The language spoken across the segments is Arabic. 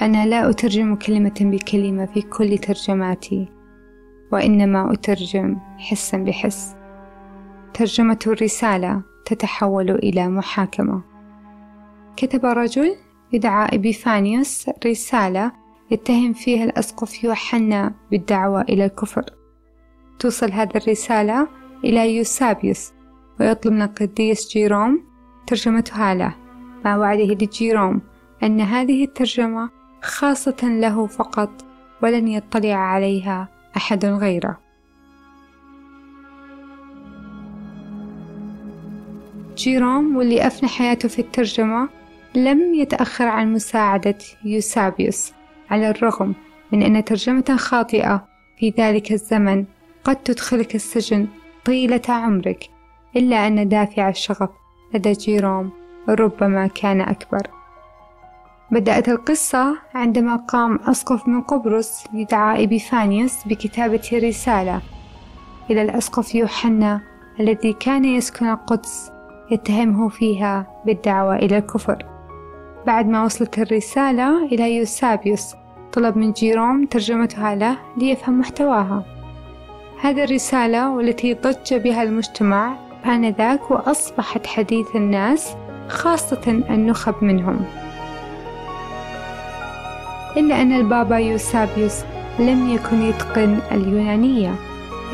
أنا لا أترجم كلمة بكلمة في كل ترجماتي وإنما أترجم حسا بحس. ترجمة الرسالة تتحول إلى محاكمة. كتب رجل يدعى إبيفانيوس رسالة يتهم فيها الأسقف يوحنا بالدعوة إلى الكفر. توصل هذه الرسالة إلى يوسابيوس ويطلب من القديس جيروم ترجمتها له. مع وعده لجيروم أن هذه الترجمة خاصة له فقط ولن يطلع عليها أحد غيره. جيروم واللي أفنى حياته في الترجمة لم يتأخر عن مساعدة يوسابيوس على الرغم من أن ترجمة خاطئة في ذلك الزمن. قد تدخلك السجن طيلة عمرك إلا أن دافع الشغف لدى جيروم ربما كان أكبر. بدأت القصة عندما قام أسقف من قبرص يدعى إبيفانيوس بكتابة رسالة إلى الأسقف يوحنا الذي كان يسكن القدس يتهمه فيها بالدعوة إلى الكفر. بعد ما وصلت الرسالة إلى يوسابيوس طلب من جيروم ترجمتها له ليفهم محتواها. هذه الرسالة والتي ضج بها المجتمع آنذاك وأصبحت حديث الناس خاصة النخب منهم. إلا أن البابا يوسابيوس لم يكن يتقن اليونانية.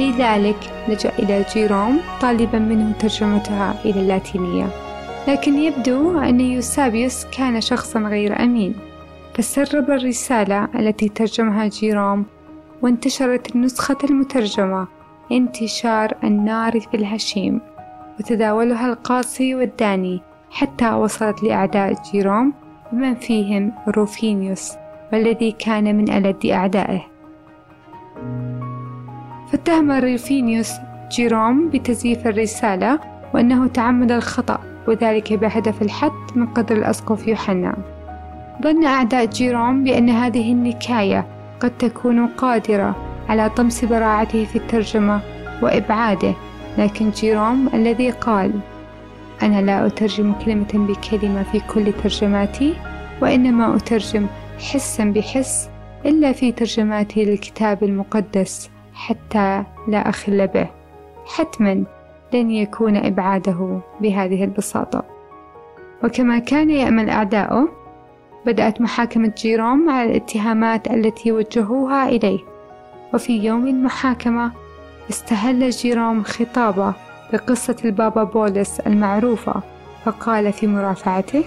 لذلك لجأ إلى جيروم طالبا منه ترجمتها إلى اللاتينية. لكن يبدو أن يوسابيوس كان شخصا غير أمين. فسرب الرسالة التي ترجمها جيروم وانتشرت النسخة المترجمة انتشار النار في الهشيم وتداولها القاصي والداني حتى وصلت لأعداء جيروم ومن فيهم روفينيوس. والذي كان من ألد أعدائه. فاتهم روفينيوس جيروم بتزييف الرسالة وأنه تعمد الخطأ وذلك بهدف الحد من قدر الأسقف يوحنا. ظن أعداء جيروم بأن هذه النكاية قد تكون قادرة على طمس براعته في الترجمة وإبعاده لكن جيروم الذي قال أنا لا أترجم كلمة بكلمة في كل ترجماتي وإنما أترجم حسا بحس إلا في ترجماتي للكتاب المقدس حتى لا أخل به. حتما لن يكون إبعاده بهذه البساطة. وكما كان يأمل أعداؤه بدأت محاكمة جيروم على الاتهامات التي وجهوها إليه. وفي يوم المحاكمة استهل جيروم خطابه بقصة البابا بولس المعروفة فقال في مرافعته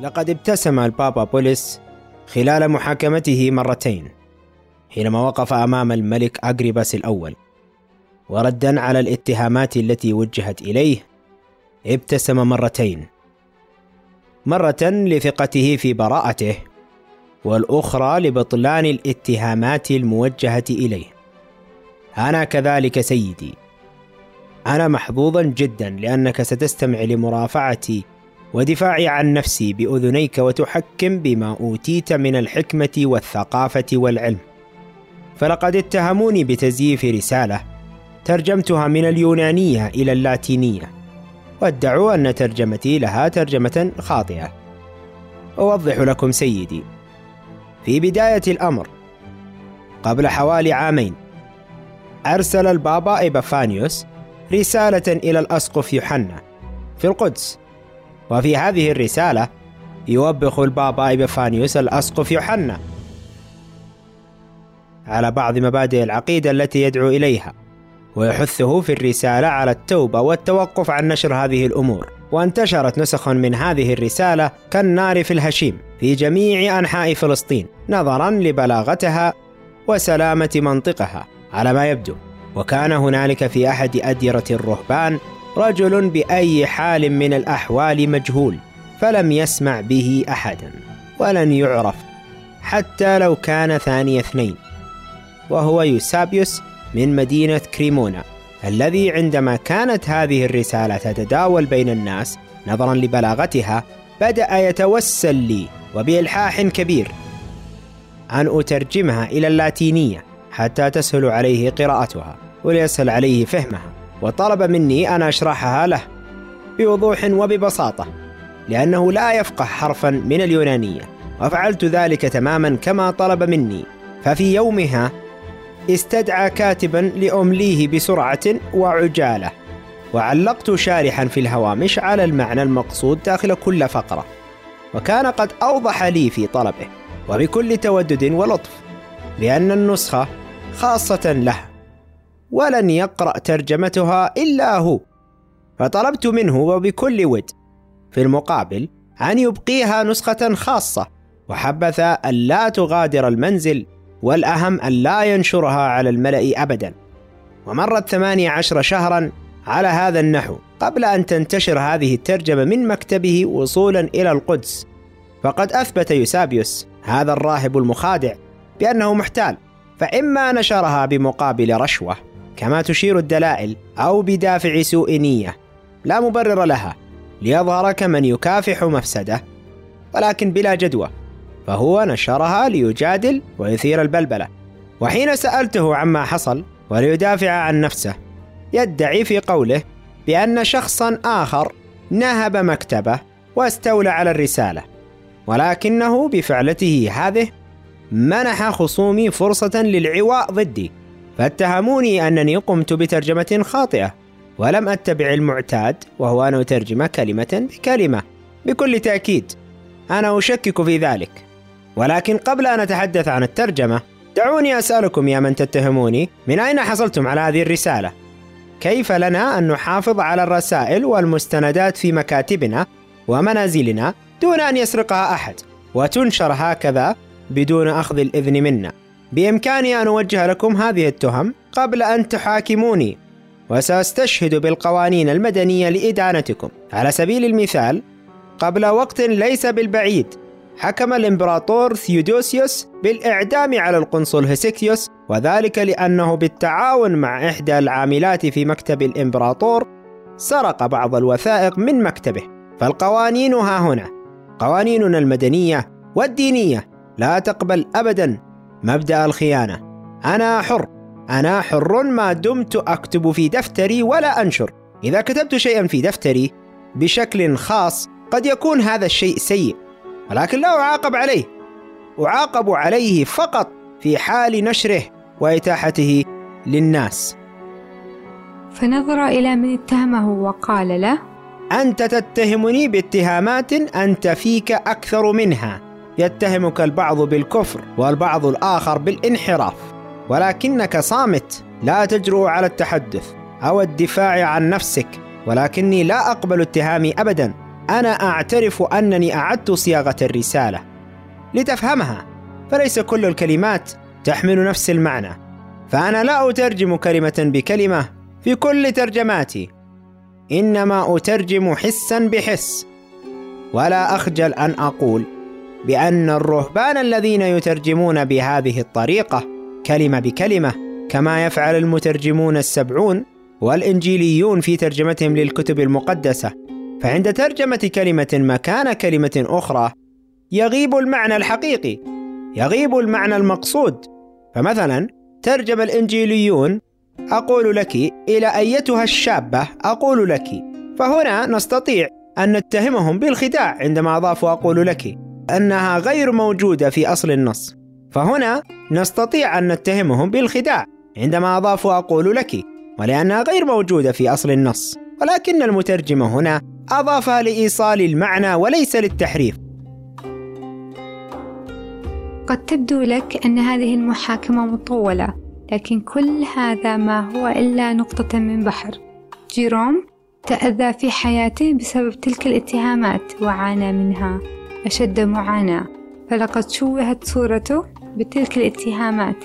لقد ابتسم البابا بولس خلال محاكمته مرتين حينما وقف أمام الملك اغريباس الأول. وردا على الاتهامات التي وجهت إليه ابتسم مرتين. مرة لثقته في براءته والأخرى لبطلان الاتهامات الموجهة إليه. أنا كذلك سيدي. أنا محظوظا جدا لأنك ستستمع لمرافعتي ودفاعي عن نفسي بأذنيك وتحكم بما أوتيت من الحكمة والثقافة والعلم. فلقد اتهموني بتزييف رسالة ترجمتها من اليونانية إلى اللاتينية وادعوا أن ترجمتي لها ترجمة خاطئة. أوضح لكم سيدي في بداية الأمر قبل حوالي عامين أرسل البابا ايبافانيوس رسالة إلى الأسقف يوحنا في القدس. وفي هذه الرسالة يوبخ البابا إيبفانيوس الأسقف يوحنا على بعض مبادئ العقيدة التي يدعو إليها ويحثه في الرسالة على التوبة والتوقف عن نشر هذه الأمور. وانتشرت نسخ من هذه الرسالة كالنار في الهشيم في جميع أنحاء فلسطين نظرا لبلاغتها وسلامة منطقها على ما يبدو. وكان هنالك في أحد أديرة الرهبان رجل بأي حال من الأحوال مجهول فلم يسمع به أحدا ولن يعرف حتى لو كان ثاني اثنين. وهو يوسابيوس من مدينة كريمونا الذي عندما كانت هذه الرسالة تتداول بين الناس نظرا لبلاغتها بدأ يتوسل لي وبإلحاح كبير أن أترجمها إلى اللاتينية حتى تسهل عليه قراءتها وليسهل عليه فهمها. وطلب مني أن أشرحها له بوضوح وببساطة لأنه لا يفقه حرفا من اليونانية وفعلت ذلك تماما كما طلب مني. ففي يومها استدعى كاتبا لأمليه بسرعة وعجالة وعلقت شارحا في الهوامش على المعنى المقصود داخل كل فقرة. وكان قد أوضح لي في طلبه وبكل تودد ولطف بأن النسخة خاصة له. ولن يقرأ ترجمتها إلا هو. فطلبت منه وبكل ود. في المقابل أن يبقيها نسخة خاصة وحبذ أن لا تغادر المنزل والأهم أن لا ينشرها على الملأ أبدا. ومرت ثمانية عشر شهرا على هذا النحو. قبل أن تنتشر هذه الترجمة من مكتبه وصولا إلى القدس. فقد أثبت يوسابيوس هذا الراهب المخادع بأنه محتال. فإما نشرها بمقابل رشوة كما تشير الدلائل أو بدافع سوء نية لا مبرر لها ليظهر كمن يكافح مفسده ولكن بلا جدوى فهو نشرها ليجادل ويثير البلبلة. وحين سألته عما حصل وليدافع عن نفسه يدعي في قوله بأن شخصا آخر نهب مكتبه واستولى على الرسالة ولكنه بفعلته هذه منح خصومي فرصة للعواء ضدي. فاتهموني أنني قمت بترجمة خاطئة ولم أتبع المعتاد وهو أن أترجم كلمة بكلمة بكل تأكيد. أنا أشكك في ذلك. ولكن قبل أن أتحدث عن الترجمة دعوني أسألكم يا من تتهموني من أين حصلتم على هذه الرسالة؟ كيف لنا أن نحافظ على الرسائل والمستندات في مكاتبنا ومنازلنا دون أن يسرقها أحد وتنشر هكذا بدون أخذ الإذن منا؟ بإمكاني أن أوجه لكم هذه التهم قبل أن تحاكموني وسأستشهد بالقوانين المدنية لإدانتكم. على سبيل المثال قبل وقت ليس بالبعيد حكم الإمبراطور ثيودوسيوس بالإعدام على القنصل هيسيكيوس وذلك لأنه بالتعاون مع إحدى العاملات في مكتب الإمبراطور سرق بعض الوثائق من مكتبه. فالقوانين ها هنا قوانيننا المدنية والدينية لا تقبل ابدا مبدأ الخيانة. أنا حر. أنا حر ما دمت أكتب في دفتري ولا أنشر. إذا كتبت شيئا في دفتري بشكل خاص قد يكون هذا الشيء سيء ولكن لا أعاقب عليه. أعاقب عليه فقط في حال نشره وإتاحته للناس. فنظر إلى من اتهمه وقال له أنت تتهمني باتهامات أنت فيك أكثر منها. يتهمك البعض بالكفر والبعض الآخر بالانحراف. ولكنك صامت لا تجرؤ على التحدث أو الدفاع عن نفسك. ولكني لا أقبل اتهامي ابدا. أنا أعترف أنني أعدت صياغة الرسالة. لتفهمها فليس كل الكلمات تحمل نفس المعنى. فأنا لا أترجم كلمة بكلمة في كل ترجماتي. إنما أترجم حسا بحس. ولا أخجل أن أقول بأن الرهبان الذين يترجمون بهذه الطريقة كلمة بكلمة كما يفعل المترجمون السبعون والإنجيليون في ترجمتهم للكتب المقدسة. فعند ترجمة كلمة مكان كلمة أخرى يغيب المعنى الحقيقي يغيب المعنى المقصود. فمثلا ترجم الإنجيليون أقول لك إلى أيتها الشابة أقول لك. فهنا نستطيع أن نتهمهم بالخداع عندما اضافوا أقول لك. أنها غير موجودة في أصل النص. فهنا نستطيع أن نتهمهم بالخداع عندما اضافوا أقول لك ولأنها غير موجودة في أصل النص. ولكن المترجم هنا أضافها لإيصال المعنى وليس للتحريف. قد تبدو لك أن هذه المحاكمة مطولة لكن كل هذا ما هو إلا نقطة من بحر. جيروم تأذى في حياته بسبب تلك الاتهامات وعانى منها. أشد معاناة. فلقد شوهت صورته بتلك الاتهامات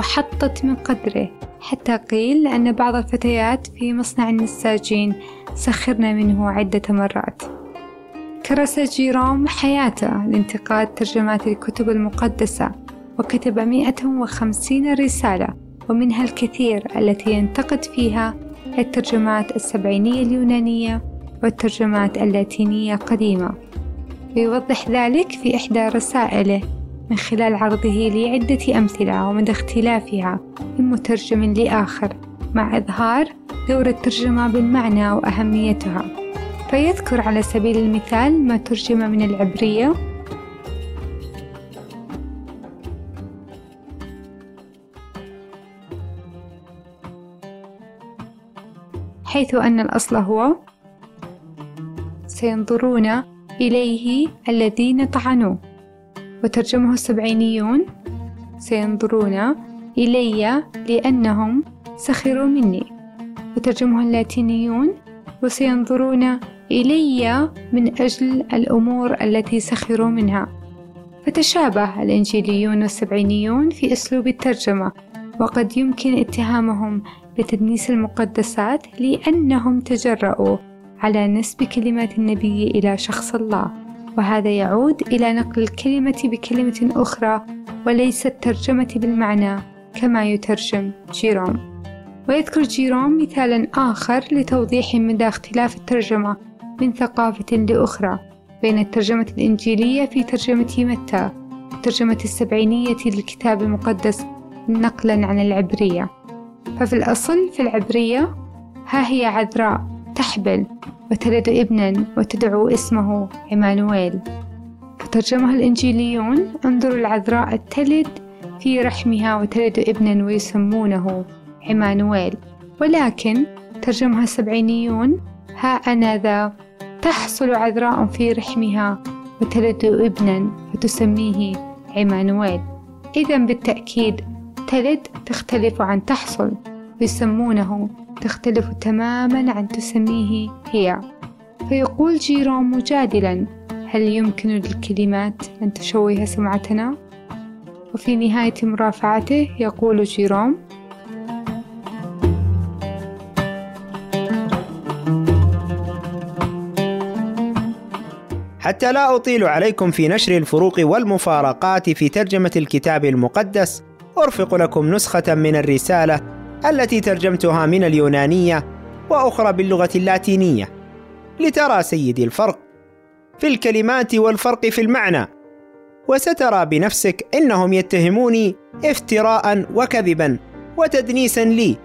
وحطت من قدره. حتى قيل أن بعض الفتيات في مصنع النساجين سخرن منه عدة مرات. كرس جيروم حياته لانتقاد ترجمات الكتب المقدسة وكتب 150 رسالة ومنها الكثير التي ينتقد فيها الترجمات السبعينية اليونانية والترجمات اللاتينية القديمة. ويوضح ذلك في إحدى رسائله من خلال عرضه لعدة أمثلة ومدى اختلافها من مترجم لآخر مع إظهار دور الترجمة بالمعنى وأهميتها. فيذكر على سبيل المثال ما ترجم من العبرية. حيث أن الأصل هو سينظرون إليه الذين طعنوه. وترجمه السبعينيون سينظرون إلي لأنهم سخروا مني. وترجمه اللاتينيون وسينظرون إلي من أجل الأمور التي سخروا منها. فتشابه الإنجيليون والسبعينيون في أسلوب الترجمة وقد يمكن اتهامهم بتدنيس المقدسات لأنهم تجرؤوا على نسب كلمات النبي إلى شخص الله وهذا يعود إلى نقل الكلمة بكلمة أخرى وليس الترجمة بالمعنى كما يترجم جيروم. ويذكر جيروم مثالا آخر لتوضيح مدى اختلاف الترجمة من ثقافة لأخرى بين الترجمة الإنجيلية في ترجمة متى والترجمة السبعينية للكتاب المقدس نقلا عن العبرية. ففي الأصل في العبرية ها هي عذراء. تحبل وتلد ابنا وتدعو اسمه عمانويل فترجمها الإنجيليون انظروا العذراء تلد في رحمها وتلد ابنا ويسمونه عمانويل ولكن ترجمها السبعينيون ها أنا ذا تحصل عذراء في رحمها وتلد ابنا فتسميه عمانويل إذا بالتأكيد تلد تختلف عن تحصل. ويسمونه تختلف تماما عن تسميه هي فيقول جيروم مجادلا هل يمكن للكلمات أن تشوه سمعتنا؟ وفي نهاية مرافعته يقول جيروم حتى لا أطيل عليكم في نشر الفروق والمفارقات في ترجمة الكتاب المقدس أرفق لكم نسخة من الرسالة التي ترجمتها من اليونانية وأخرى باللغة اللاتينية لترى سيدي الفرق في الكلمات والفرق في المعنى. وسترى بنفسك إنهم يتهموني افتراء وكذبا وتدنيسا لي.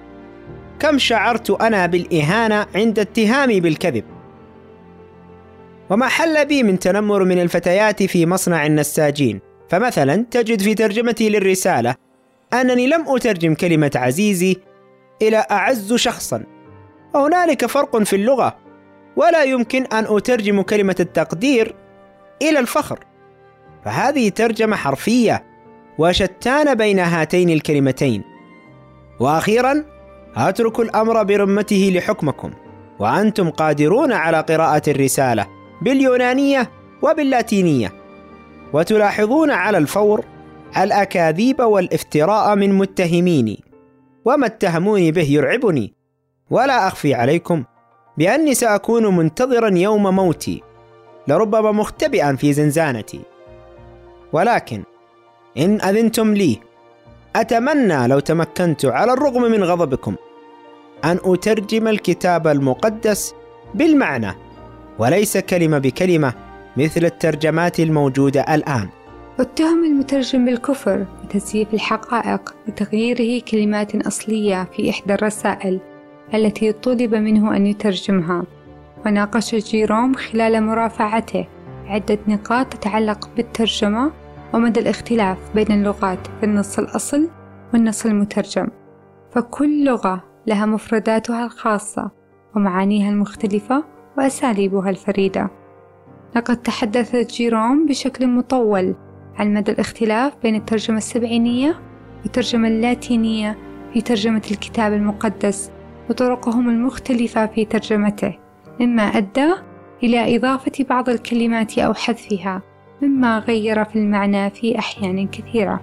كم شعرت أنا بالإهانة عند اتهامي بالكذب. وما حل بي من تنمر من الفتيات في مصنع النساجين. فمثلا تجد في ترجمتي للرسالة أنني لم أترجم كلمة عزيزي إلى أعز شخصا. وهنالك فرق في اللغة ولا يمكن أن أترجم كلمة التقدير إلى الفخر. فهذه ترجمة حرفية وشتان بين هاتين الكلمتين. وأخيرا أترك الأمر برمته لحكمكم وأنتم قادرون على قراءة الرسالة باليونانية وباللاتينية وتلاحظون على الفور الأكاذيب والافتراء من متهميني وما اتهموني به يرعبني. ولا أخفي عليكم بأني سأكون منتظرا يوم موتي لربما مختبئا في زنزانتي. ولكن إن أذنتم لي أتمنى لو تمكنت على الرغم من غضبكم أن أترجم الكتاب المقدس بالمعنى وليس كلمة بكلمة مثل الترجمات الموجودة الآن. اتهم المترجم بالكفر وتزييف الحقائق وتغييره كلمات أصلية في إحدى الرسائل التي طلب منه أن يترجمها. وناقش جيروم خلال مرافعته عدة نقاط تتعلق بالترجمة ومدى الاختلاف بين اللغات في النص الأصل والنص المترجم. فكل لغة لها مفرداتها الخاصة ومعانيها المختلفة وأساليبها الفريدة. لقد تحدث جيروم بشكل مطول عن مدى الاختلاف بين الترجمة السبعينية والترجمة اللاتينية في ترجمة الكتاب المقدس وطرقهم المختلفة في ترجمته مما أدى إلى إضافة بعض الكلمات أو حذفها مما غير في المعنى في أحيان كثيرة.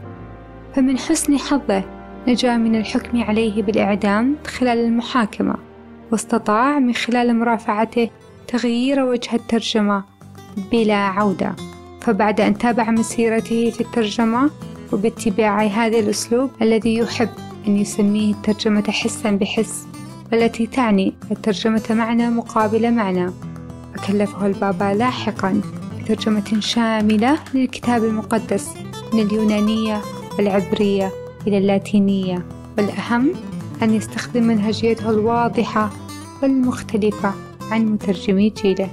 فمن حسن حظه نجا من الحكم عليه بالإعدام خلال المحاكمة واستطاع من خلال مرافعته تغيير وجه الترجمة بلا عودة. فبعد أن تابع مسيرته في الترجمة وباتباع هذا الأسلوب الذي يحب أن يسميه الترجمة حسا بحس والتي تعني الترجمة معنى مقابل معنى فكلفه البابا لاحقا بترجمة شاملة للكتاب المقدس من اليونانية والعبرية إلى اللاتينية. والأهم أن يستخدم منهجيته الواضحة والمختلفة عن مترجمي جيلة.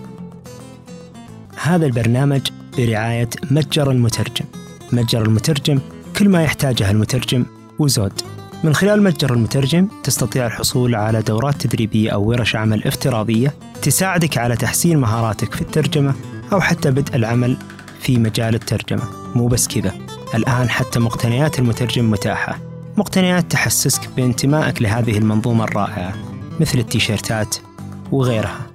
هذا البرنامج برعاية متجر المترجم. متجر المترجم كل ما يحتاجه المترجم وزود. من خلال متجر المترجم تستطيع الحصول على دورات تدريبية أو ورش عمل افتراضية تساعدك على تحسين مهاراتك في الترجمة أو حتى بدء العمل في مجال الترجمة. مو بس كذا. الآن حتى مقتنيات المترجم متاحة. مقتنيات تحسسك بانتمائك لهذه المنظومة الرائعة مثل التيشيرتات وغيرها.